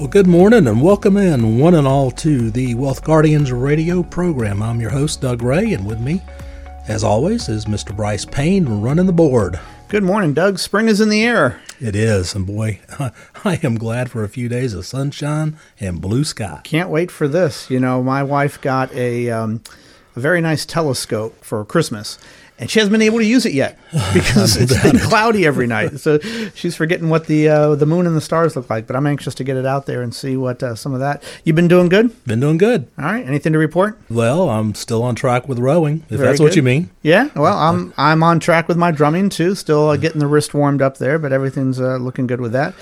Well, good morning and welcome in, one and all, to the Wealth Guardians radio program. I'm your host, Doug Ray, and with me, as always, is Mr. Bryce Payne running the board. Good morning, Doug. Spring is in the air. It is, and boy, I am glad for a few days of sunshine and blue sky. Can't wait for this. You know, my wife got a, um, a very nice telescope for Christmas and she hasn't been able to use it yet because it's been cloudy every night. So she's forgetting what the uh, the moon and the stars look like. But I'm anxious to get it out there and see what uh, some of that. You've been doing good. Been doing good. All right. Anything to report? Well, I'm still on track with rowing. If Very that's good. what you mean. Yeah. Well, I'm I'm on track with my drumming too. Still uh, getting the wrist warmed up there, but everything's uh, looking good with that.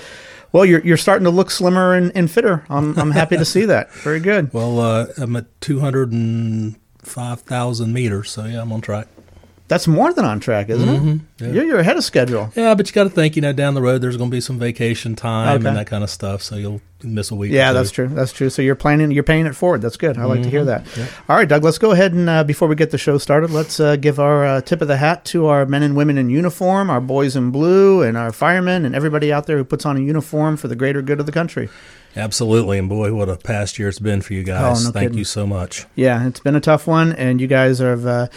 Well, you're, you're starting to look slimmer and, and fitter. I'm, I'm happy to see that. Very good. Well, uh, I'm at 205,000 meters, so yeah, I'm on track. That's more than on track, isn't mm-hmm. it? Yeah. You're, you're, ahead of schedule. Yeah, but you got to think, you know, down the road there's going to be some vacation time okay. and that kind of stuff, so you'll miss a week. Yeah, that's true. That's true. So you're planning, you're paying it forward. That's good. I like mm-hmm. to hear mm-hmm. that. All right, Doug. Let's go ahead and uh, before we get the show started, let's uh, give our uh, tip of the hat to our men and women in uniform, our boys in blue, and our firemen, and everybody out there who puts on a uniform for the greater good of the country. Absolutely, and boy, what a past year it's been for you guys. Oh, no Thank kidding. you so much. Yeah, it's been a tough one, and you guys are. Uh,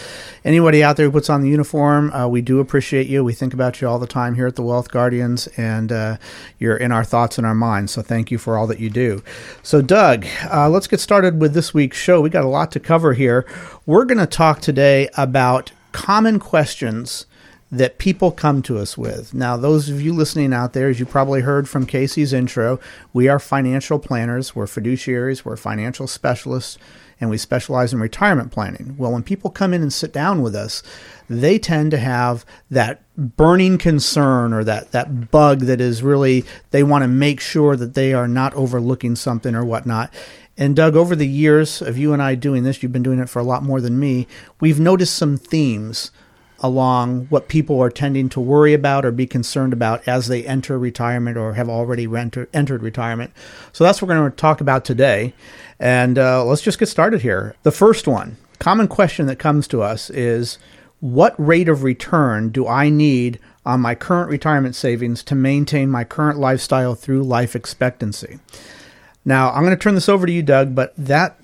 anybody out there who puts on the uniform, uh, we do appreciate you. We think about you all the time here at the Wealth Guardians, and uh, you're in our thoughts and our minds. So thank you for all that you do. So, Doug, uh, let's get started with this week's show. We got a lot to cover here. We're going to talk today about common questions that people come to us with. Now, those of you listening out there, as you probably heard from Casey's intro, we are financial planners, we're fiduciaries, we're financial specialists, and we specialize in retirement planning. Well, when people come in and sit down with us, they tend to have that burning concern or that, that bug that is really, they want to make sure that they are not overlooking something or whatnot. And Doug, over the years of you and I doing this, you've been doing it for a lot more than me, we've noticed some themes along what people are tending to worry about or be concerned about as they enter retirement or have already entered retirement. So that's what we're going to talk about today. And uh, let's just get started here. The first one, common question that comes to us is what rate of return do I need on my current retirement savings to maintain my current lifestyle through life expectancy? Now, I'm going to turn this over to you, Doug, but that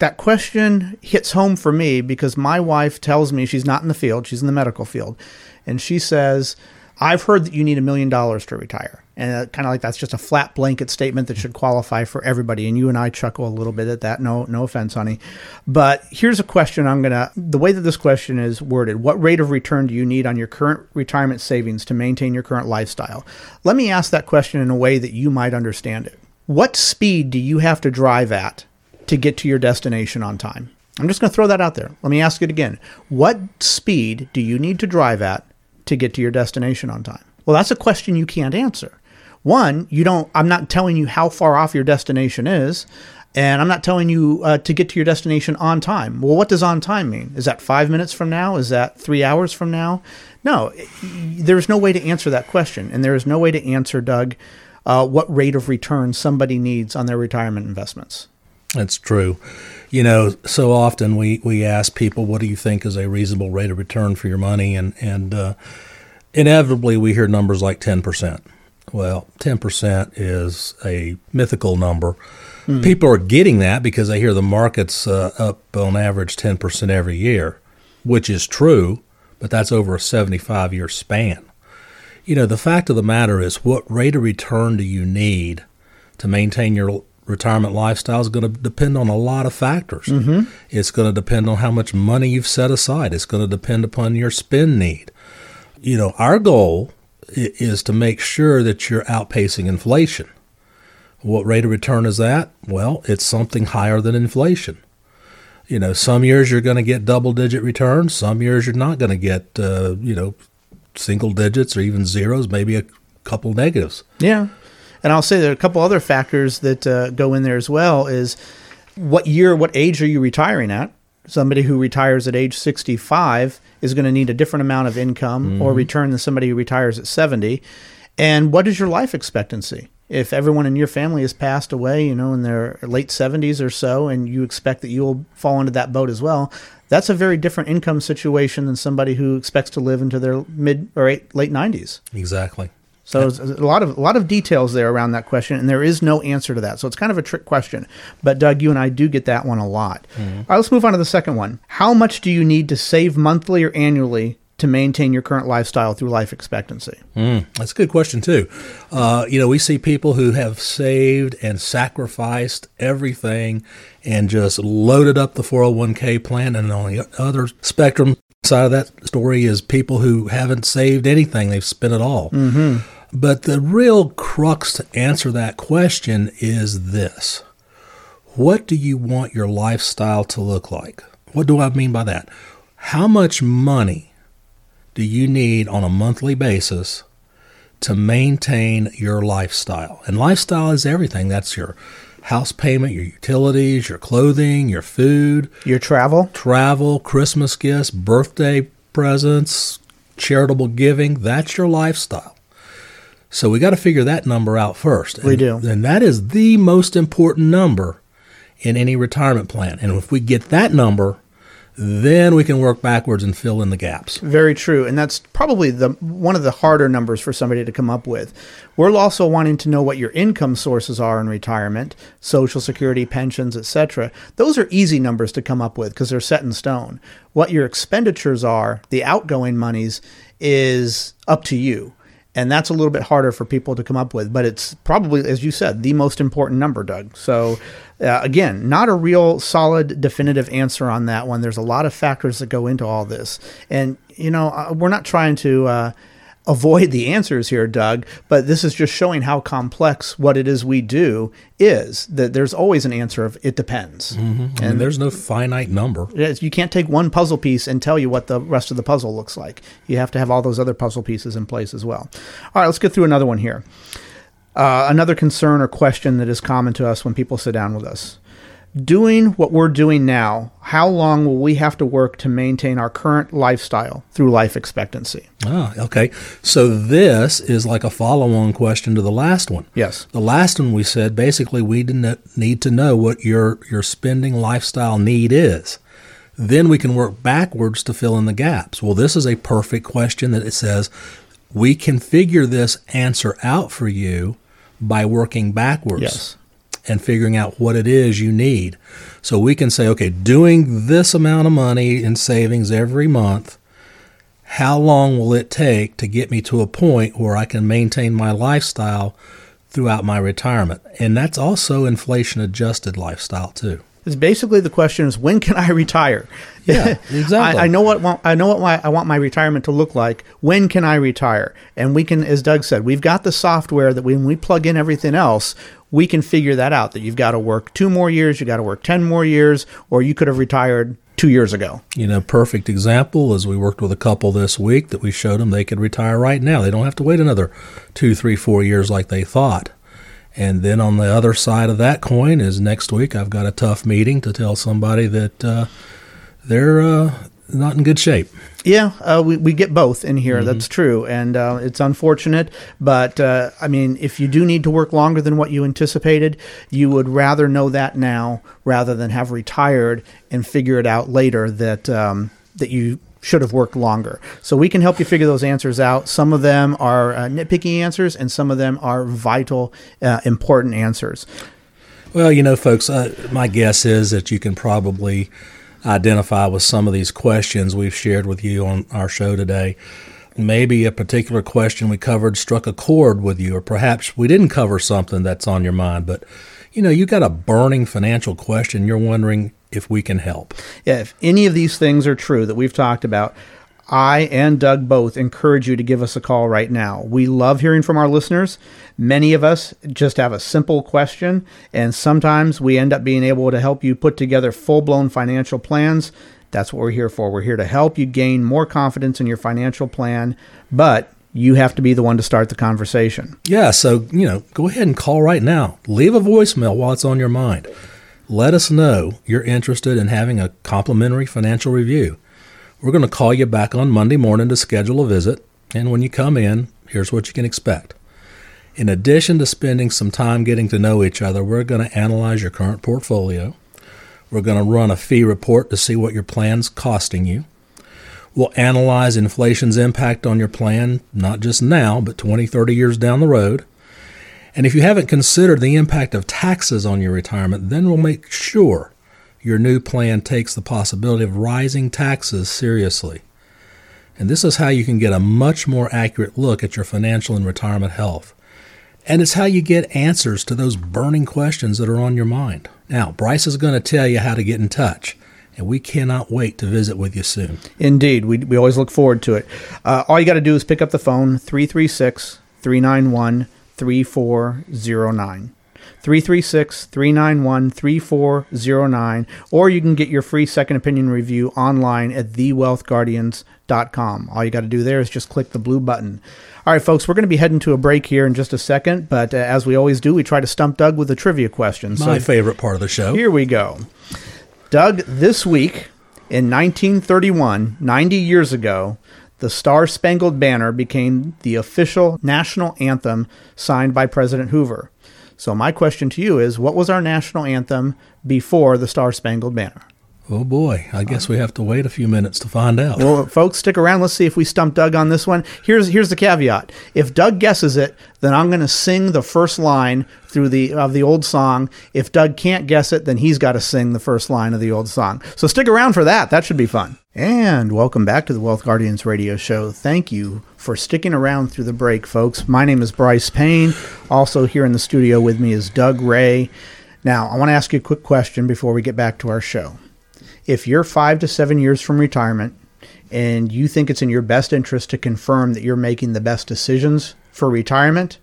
that question hits home for me because my wife tells me she's not in the field, she's in the medical field, and she says, I've heard that you need a million dollars to retire. And uh, kind of like that's just a flat blanket statement that should qualify for everybody. And you and I chuckle a little bit at that. No, no offense, honey. But here's a question I'm going to, the way that this question is worded what rate of return do you need on your current retirement savings to maintain your current lifestyle? Let me ask that question in a way that you might understand it. What speed do you have to drive at to get to your destination on time? I'm just going to throw that out there. Let me ask it again. What speed do you need to drive at to get to your destination on time? Well, that's a question you can't answer. One, you don't I'm not telling you how far off your destination is, and I'm not telling you uh, to get to your destination on time. Well, what does on time mean? Is that 5 minutes from now? Is that 3 hours from now? No, there's no way to answer that question, and there is no way to answer Doug uh, what rate of return somebody needs on their retirement investments. That's true. You know, so often we, we ask people, what do you think is a reasonable rate of return for your money? And, and uh, inevitably we hear numbers like 10%. Well, 10% is a mythical number. Mm. People are getting that because they hear the market's uh, up on average 10% every year, which is true, but that's over a 75 year span. You know, the fact of the matter is, what rate of return do you need to maintain your retirement lifestyle is going to depend on a lot of factors. Mm-hmm. It's going to depend on how much money you've set aside. It's going to depend upon your spend need. You know, our goal is to make sure that you're outpacing inflation. What rate of return is that? Well, it's something higher than inflation. You know, some years you're going to get double digit returns, some years you're not going to get, uh, you know, single digits or even zeros, maybe a couple negatives. Yeah. And I'll say there are a couple other factors that uh, go in there as well is what year, what age are you retiring at? Somebody who retires at age 65 is going to need a different amount of income mm-hmm. or return than somebody who retires at 70. And what is your life expectancy? If everyone in your family has passed away, you know, in their late 70s or so, and you expect that you'll fall into that boat as well, that's a very different income situation than somebody who expects to live into their mid or late 90s. Exactly. So a lot of a lot of details there around that question, and there is no answer to that. So it's kind of a trick question. But Doug, you and I do get that one a lot. Mm-hmm. All right, let's move on to the second one. How much do you need to save monthly or annually to maintain your current lifestyle through life expectancy? Mm, that's a good question too. Uh, you know, we see people who have saved and sacrificed everything and just loaded up the 401k plan, and on the other spectrum side of that story is people who haven't saved anything; they've spent it all. Mm-hmm. But the real crux to answer that question is this: What do you want your lifestyle to look like? What do I mean by that? How much money do you need on a monthly basis to maintain your lifestyle? And lifestyle is everything. That's your house payment, your utilities, your clothing, your food, Your travel? travel, Christmas gifts, birthday presents, charitable giving. That's your lifestyle. So we got to figure that number out first. We And- do. And that is the most important number in any retirement plan. And if we get that number, then we can work backwards and fill in the gaps. Very true, and that's probably the one of the harder numbers for somebody to come up with. We're also wanting to know what your income sources are in retirement, social security, pensions, etc. Those are easy numbers to come up with because they're set in stone. What your expenditures are, the outgoing monies is up to you. And that's a little bit harder for people to come up with, but it's probably, as you said, the most important number, Doug. So, uh, again, not a real solid, definitive answer on that one. There's a lot of factors that go into all this. And, you know, uh, we're not trying to uh, avoid the answers here, Doug, but this is just showing how complex what it is we do is. That there's always an answer of it depends. And there's no finite number. Yes, You can't take one puzzle piece and tell you what the rest of the puzzle looks like. You have to have all those other puzzle pieces in place as well. All right, let's get through another one here. Uh, another concern or question that is common to us when people sit down with us. Doing what we're doing now, how long will we have to work to maintain our current lifestyle through life expectancy? Ah, okay. So this is like a follow-on question to the last one. Yes. The last one we said basically we didn't need to know what your your spending lifestyle need is. Then we can work backwards to fill in the gaps. Well, this is a perfect question that it says we can figure this answer out for you by working backwards Yes. And figuring out what it is you need. So we can say, okay, doing this amount of money in savings every month, how long will it take to get me to a point where I can maintain my lifestyle throughout my retirement? And that's also inflation adjusted lifestyle too. It's basically the question is when can I retire? Yeah, exactly. I, I know what want- I know what my, I want my retirement to look like. When can I retire? And we can, as Doug said, we've got the software that when we plug in everything else, we can figure that out. That you've got to work two more years, you got to work ten more years, or you could have retired two years ago. You know, perfect example is we worked with a couple this week that we showed them they could retire right now. They don't have to wait another two, three, four years like they thought. And then on the other side of that coin is next week I've got a tough meeting to tell somebody that uh, they're uh, not in good shape. Yeah, uh, we, we get both in here. That's true. And uh, it's unfortunate. But uh, I mean, if you do need to work longer than what you anticipated, you would rather know that now rather than have retired and figure it out later that, um, that you should have worked longer. So we can help you figure those answers out. Some of them are uh, nitpicky answers, and some of them are vital, uh, important answers. Well, you know, folks, uh, my guess is that you can probably identify with some of these questions we've shared with you on our show today. Maybe a particular question we covered struck a chord with you, or perhaps we didn't cover something that's on your mind, but you know, you got a burning financial question. You're wondering if we can help. Yeah, if any of these things are true that we've talked about, I and Doug both encourage you to give us a call right now. We love hearing from our listeners. Many of us just have a simple question, and sometimes we end up being able to help you put together full blown financial plans. That's what we're here for. We're here to help you gain more confidence in your financial plan, but you have to be the one to start the conversation. Yeah, so, you know, go ahead and call right now. Leave a voicemail while it's on your mind. Let us know you're interested in having a complimentary financial review. We're going to call you back on Monday morning to schedule a visit, and when you come in, here's what you can expect. In addition to spending some time getting to know each other, we're going to analyze your current portfolio. We're going to run a fee report to see what your plan's costing you. We'll analyze inflation's impact on your plan, not just now, but 20, 30 years down the road. And if you haven't considered the impact of taxes on your retirement, then we'll make sure your new plan takes the possibility of rising taxes seriously. And this is how you can get a much more accurate look at your financial and retirement health. And it's how you get answers to those burning questions that are on your mind. Now, Bryce is going to tell you how to get in touch, and we cannot wait to visit with you soon. Indeed, we, we always look forward to it. Uh, all you got to do is pick up the phone 336 391 3409. 336 391 3409, or you can get your free second opinion review online at thewealthguardians.com. All you got to do there is just click the blue button. All right, folks, we're going to be heading to a break here in just a second, but uh, as we always do, we try to stump Doug with a trivia question. My so favorite part of the show. Here we go. Doug, this week in 1931, 90 years ago, the Star Spangled Banner became the official national anthem signed by President Hoover. So my question to you is, what was our national anthem before the Star Spangled Banner? Oh boy, I guess we have to wait a few minutes to find out. Well, folks, stick around. Let's see if we stump Doug on this one. Here's here's the caveat. If Doug guesses it, then I'm going to sing the first line through the of the old song. If Doug can't guess it, then he's got to sing the first line of the old song. So stick around for that. That should be fun. And welcome back to the Wealth Guardians radio show. Thank you for sticking around through the break, folks. My name is Bryce Payne. Also, here in the studio with me is Doug Ray. Now, I want to ask you a quick question before we get back to our show. If you're five to seven years from retirement and you think it's in your best interest to confirm that you're making the best decisions for retirement,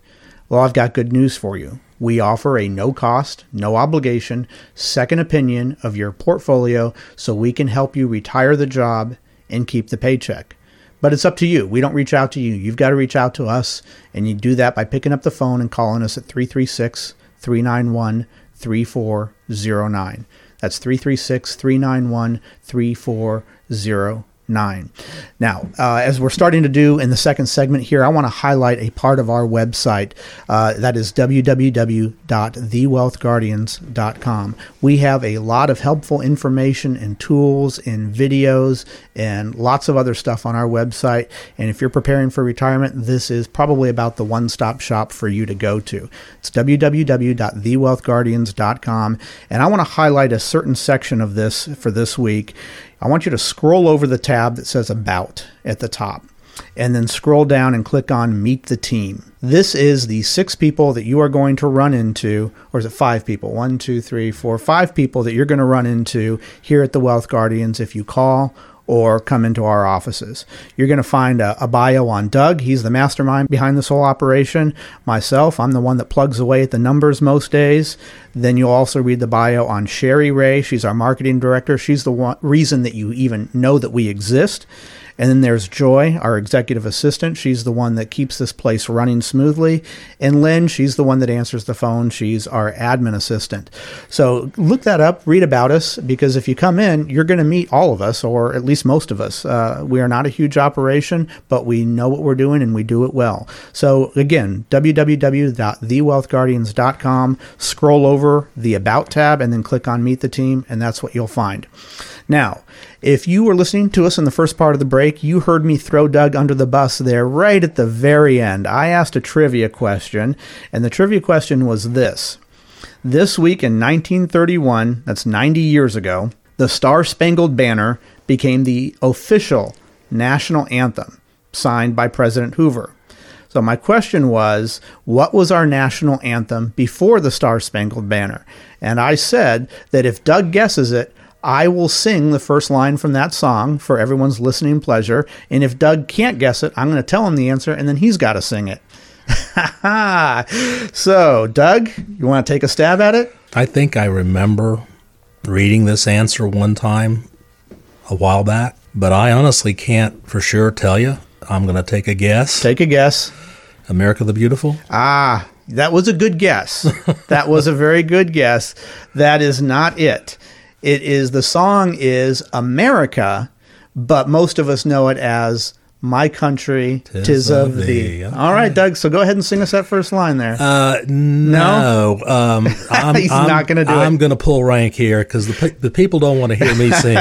well, I've got good news for you. We offer a no cost, no obligation second opinion of your portfolio so we can help you retire the job and keep the paycheck. But it's up to you. We don't reach out to you. You've got to reach out to us, and you do that by picking up the phone and calling us at 336 391 3409. That's 336 391 3409 nine. Now, uh, as we're starting to do in the second segment here, I want to highlight a part of our website uh, that is www.thewealthguardians.com. We have a lot of helpful information and tools and videos and lots of other stuff on our website. And if you're preparing for retirement, this is probably about the one stop shop for you to go to. It's www.thewealthguardians.com. And I want to highlight a certain section of this for this week. I want you to scroll over the tab that says About at the top and then scroll down and click on Meet the Team. This is the six people that you are going to run into, or is it five people? One, two, three, four, five people that you're going to run into here at the Wealth Guardians if you call or come into our offices. You're going to find a, a, bio on Doug. He's the mastermind behind this whole operation. Myself, I'm the one that plugs away at the numbers most days. Then you'll also read the bio on Sherry Ray. She's our marketing director. She's the one, reason that you even know that we exist. And then there's Joy, our executive assistant. She's the one that keeps this place running smoothly. And Lynn, she's the one that answers the phone. She's our admin assistant. So look that up, read about us, because if you come in, you're going to meet all of us, or at least most of us. Uh, we are not a huge operation, but we know what we're doing and we do it well. So again, www.thewealthguardians.com. Scroll over the About tab and then click on Meet the Team, and that's what you'll find. Now, if you were listening to us in the first part of the break, you heard me throw Doug under the bus there right at the very end. I asked a trivia question, and the trivia question was this. This week in 1931, that's 90 years ago, the Star Spangled Banner became the official national anthem signed by President Hoover. So, my question was, what was our national anthem before the Star Spangled Banner? And I said that if Doug guesses it, I will sing the first line from that song for everyone's listening pleasure. And if Doug can't guess it, I'm going to tell him the answer and then he's got to sing it. so, Doug, you want to take a stab at it? I think I remember reading this answer one time a while back, but I honestly can't for sure tell you. I'm going to take a guess. Take a guess. America the Beautiful? Ah, that was a good guess. that was a very good guess. That is not it. It is the song is America, but most of us know it as My country, tis, of thee. Okay. All right, Doug. So go ahead and sing us that first line there. Uh, no, um, I'm, He's I'm- not gonna do it. I'm going to pull rank here because the pe- the people don't want to hear me sing.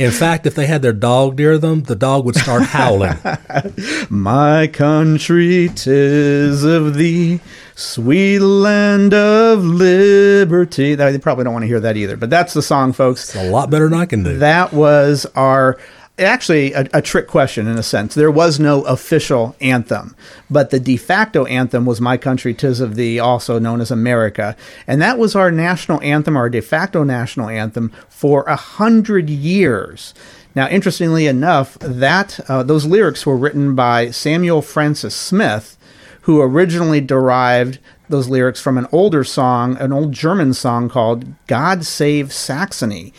In fact, if they had their dog near them, the dog would start howling. My country, tis of thee, sweet land of liberty. They probably don't want to hear that either, but that's the song, folks. It's a lot better than I can do. That was our actually a, a trick question in a sense. There was no official anthem, but the de facto anthem was "My Country, Tis of Thee," also known as America, and that was our national anthem, our de facto national anthem for a hundred years. Now, interestingly enough, that uh, those lyrics were written by Samuel Francis Smith, who originally derived those lyrics from an older song, an old German song called God Save Saxony.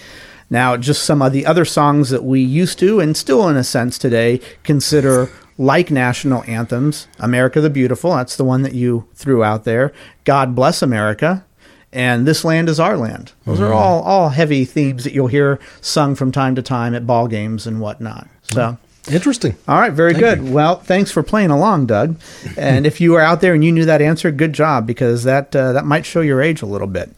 Now, just some of the other songs that we used to, and still in a sense today, consider like national anthems America the Beautiful, that's the one that you threw out there, God Bless America, and This Land is Our Land. Those are mm-hmm. all, all heavy themes that you'll hear sung from time to time at ball games and whatnot. So. Interesting. All right, very good. Well, thanks for playing along, Doug. And if you were out there and you knew that answer, good job because that uh, that might show your age a little bit.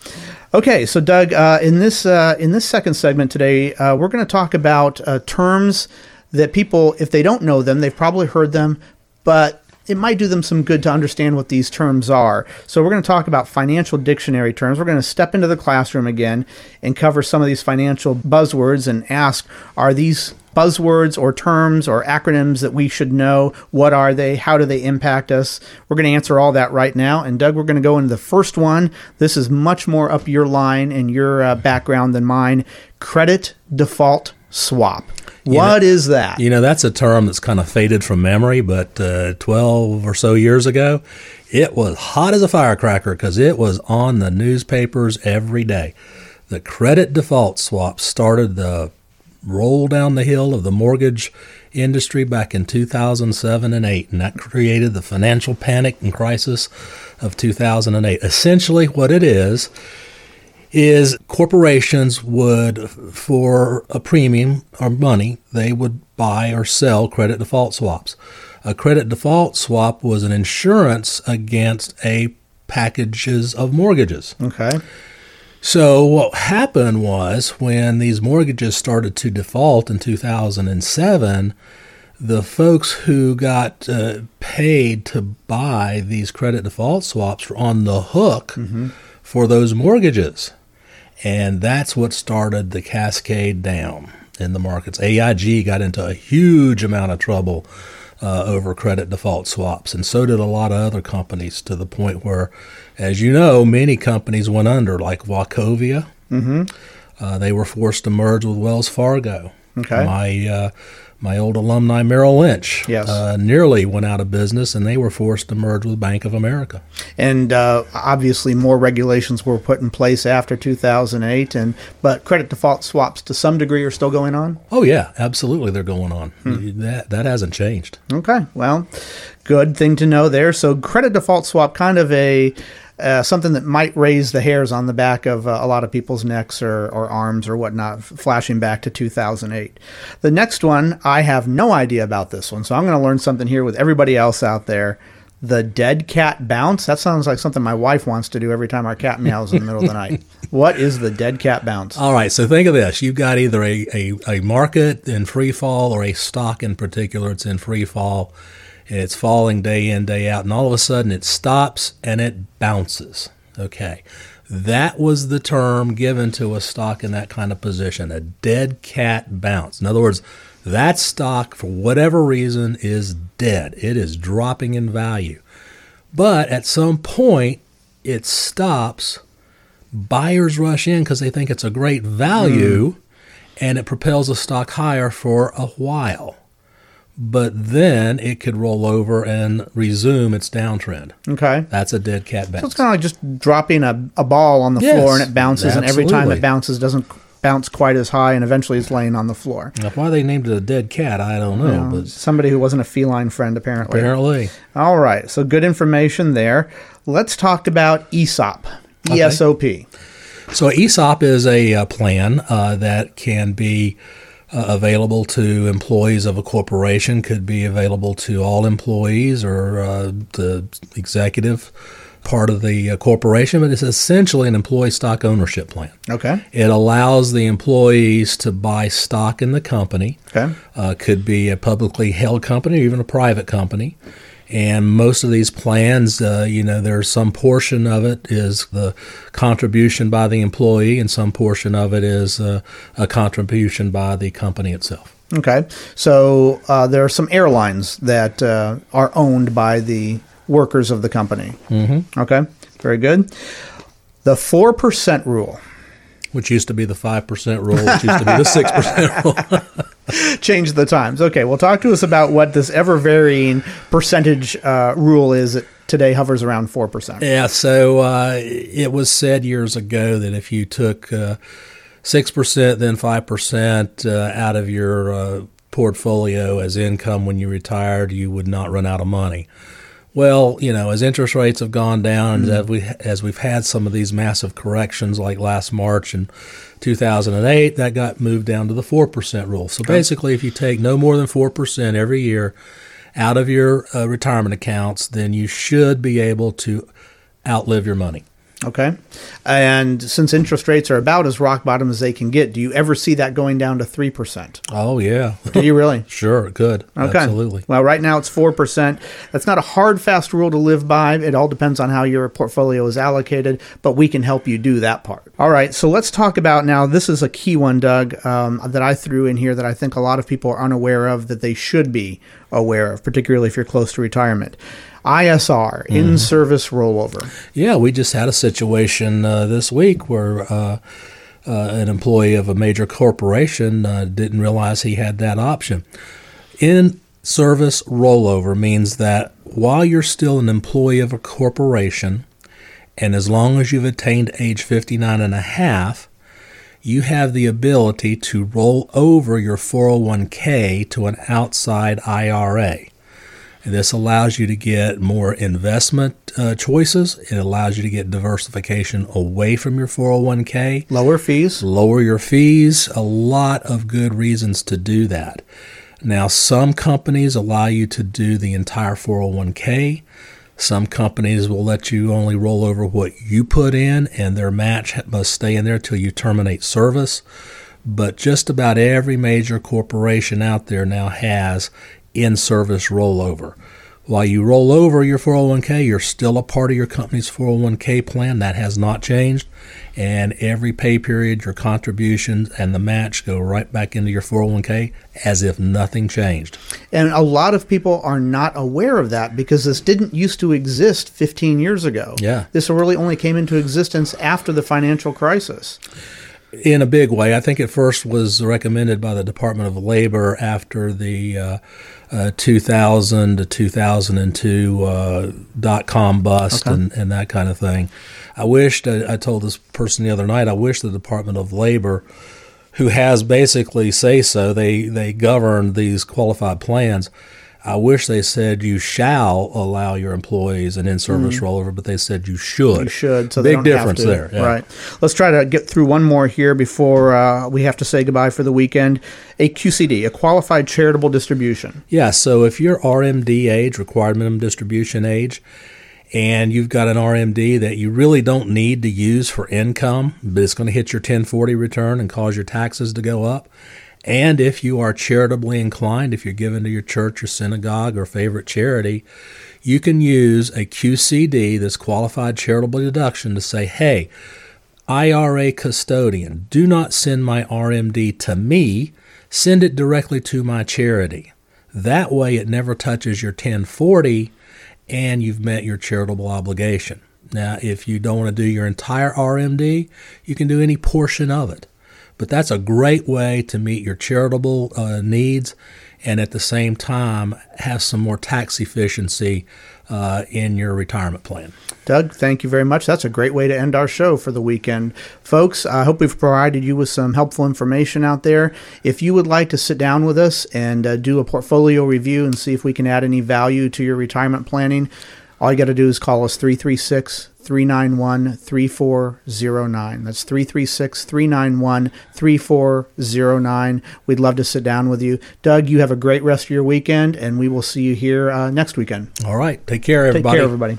Okay, so Doug, uh, in this uh, in this second segment today, uh, we're going to talk about uh, terms that people, if they don't know them, they've probably heard them, but it might do them some good to understand what these terms are. So we're going to talk about financial dictionary terms. We're going to step into the classroom again and cover some of these financial buzzwords and ask, are these buzzwords or terms or acronyms that we should know? What are they? How do they impact us? We're going to answer all that right now. And Doug, we're going to go into the first one. This is much more up your line and your uh, background than mine. Credit default swap. What is that? You know, that's a term that's kind of faded from memory, but uh, 12 or so years ago, it was hot as a firecracker because it was on the newspapers every day. The credit default swap started the roll down the hill of the mortgage industry back in 2007 and 8, and that created the financial panic and crisis of 2008. Essentially, what it is, is corporations would, for a premium or money, they would buy or sell credit default swaps. A credit default swap was an insurance against a packages of mortgages. Okay. So what happened was when these mortgages started to default in 2007, the folks who got uh, paid to buy these credit default swaps were on the hook for those mortgages. And that's what started the cascade down in the markets. AIG got into a huge amount of trouble uh, over credit default swaps, and so did a lot of other companies to the point where, as you know, many companies went under, like Wachovia. Mm-hmm. Uh, they were forced to merge with Wells Fargo. Okay. My uh, my old alumni Merrill Lynch Yes. uh, nearly went out of business, and they were forced to merge with Bank of America. and uh, obviously more regulations were put in place after 2008 and but credit default swaps to some degree are still going on Oh yeah, absolutely, they're going on. That that hasn't changed. okay well good thing to know there so credit default swap kind of a uh, something that might raise the hairs on the back of uh, a lot of people's necks or, or arms or whatnot, f- flashing back to 2008. The next one, I have no idea about this one, so I'm going to learn something here with everybody else out there. The dead cat bounce. That sounds like something my wife wants to do every time our cat meows in the middle of the night. What is the dead cat bounce? All right, so think of this: you've got either a, a, a market in free fall or a stock in particular. It's in free fall, and it's falling day in day out, and all of a sudden it stops and it bounces. Okay, that was the term given to a stock in that kind of position: a dead cat bounce. In other words, that stock, for whatever reason, is dead. It is dropping in value, but at some point it stops buyers rush in because they think it's a great value hmm. and it propels the stock higher for a while. But then it could roll over and resume its downtrend. Okay. That's a dead cat bounce. So it's kind of like just dropping a, a ball on the Yes, floor and it bounces, and every time it bounces, doesn't bounce quite as high, and eventually it's laying on the floor. Now, why they named it a dead cat, I don't know, but somebody who wasn't a feline friend, apparently. apparently. All right, so good information there. Let's talk about ESOP. Okay. ESOP. So ESOP is a uh, plan uh, that can be uh, available to employees of a corporation, could be available to all employees or uh, the executive part of the uh, corporation, but it's essentially an employee stock ownership plan. Okay. It allows the employees to buy stock in the company. Okay. Uh, could be a publicly held company or even a private company. And most of these plans, uh, you know, there's some portion of it is the contribution by the employee, and some portion of it is uh, a contribution by the company itself. Okay. So uh, there are some airlines that uh, are owned by the workers of the company. Mm-hmm. Okay. Very good. The 4% rule. Which used to be the 5% rule, which used to be the 6% rule. Change the times. Okay. Well, talk to us about what this ever varying percentage uh, rule is that today hovers around 4%. Yeah. So uh, it was said years ago that if you took uh, 6%, then 5% uh, out of your uh, portfolio as income when you retired, you would not run out of money. Well, you know, as interest rates have gone down, mm-hmm. as we as we've had some of these massive corrections, like last March and 2008, that got moved down to the four percent rule. So basically, if you take no more than four percent every year out of your uh, retirement accounts, then you should be able to outlive your money. Okay. And since interest rates are about as rock bottom as they can get, do you ever see that going down to 3%? Oh, yeah. do you really? sure, good. Okay. Absolutely. Well, right now it's 4%. That's not a hard, fast rule to live by. It all depends on how your portfolio is allocated, but we can help you do that part. All right. So let's talk about now. This is a key one, Doug, um, that I threw in here that I think a lot of people are unaware of that they should be aware of, particularly if you're close to retirement. ISR, mm-hmm. in service rollover. Yeah, we just had a situation uh, this week where uh, uh, an employee of a major corporation uh, didn't realize he had that option. In service rollover means that while you're still an employee of a corporation, and as long as you've attained age 59 and a half, you have the ability to roll over your 401k to an outside IRA. And this allows you to get more investment uh, choices. It allows you to get diversification away from your 401k. Lower fees. Lower your fees. A lot of good reasons to do that. Now, some companies allow you to do the entire 401k. Some companies will let you only roll over what you put in, and their match must stay in there till you terminate service. But just about every major corporation out there now has in service rollover. While you roll over your 401k, you're still a part of your company's 401k plan. That has not changed. And every pay period, your contributions and the match go right back into your 401k as if nothing changed. And a lot of people are not aware of that because this didn't used to exist 15 years ago. Yeah. This really only came into existence after the financial crisis in a big way. I think it first was recommended by the Department of Labor after the uh, uh, 2000 to 2002 uh, dot com bust okay. and, and that kind of thing. I wished, I, I told this person the other night, I wish the Department of Labor, who has basically say so, they, they govern these qualified plans I wish they said you shall allow your employees an in-service mm. rollover, but they said you should. You should. So big difference there. Yeah. Right. Let's try to get through one more here before uh, we have to say goodbye for the weekend. A QCD, a qualified charitable distribution. Yeah. So if you're RMD age, required minimum distribution age, and you've got an RMD that you really don't need to use for income, but it's going to hit your 1040 return and cause your taxes to go up and if you are charitably inclined, if you're given to your church or synagogue or favorite charity, you can use a QCD, this qualified charitable deduction, to say, hey, IRA custodian, do not send my RMD to me, send it directly to my charity. That way, it never touches your 1040 and you've met your charitable obligation. Now, if you don't want to do your entire RMD, you can do any portion of it. But that's a great way to meet your charitable uh, needs and at the same time have some more tax efficiency uh, in your retirement plan. Doug, thank you very much. That's a great way to end our show for the weekend. Folks, I hope we've provided you with some helpful information out there. If you would like to sit down with us and uh, do a portfolio review and see if we can add any value to your retirement planning, All you got to do is call us 336 391 3409. That's 336 391 3409. We'd love to sit down with you. Doug, you have a great rest of your weekend, and we will see you here uh, next weekend. All right. Take care, everybody. Take care, everybody.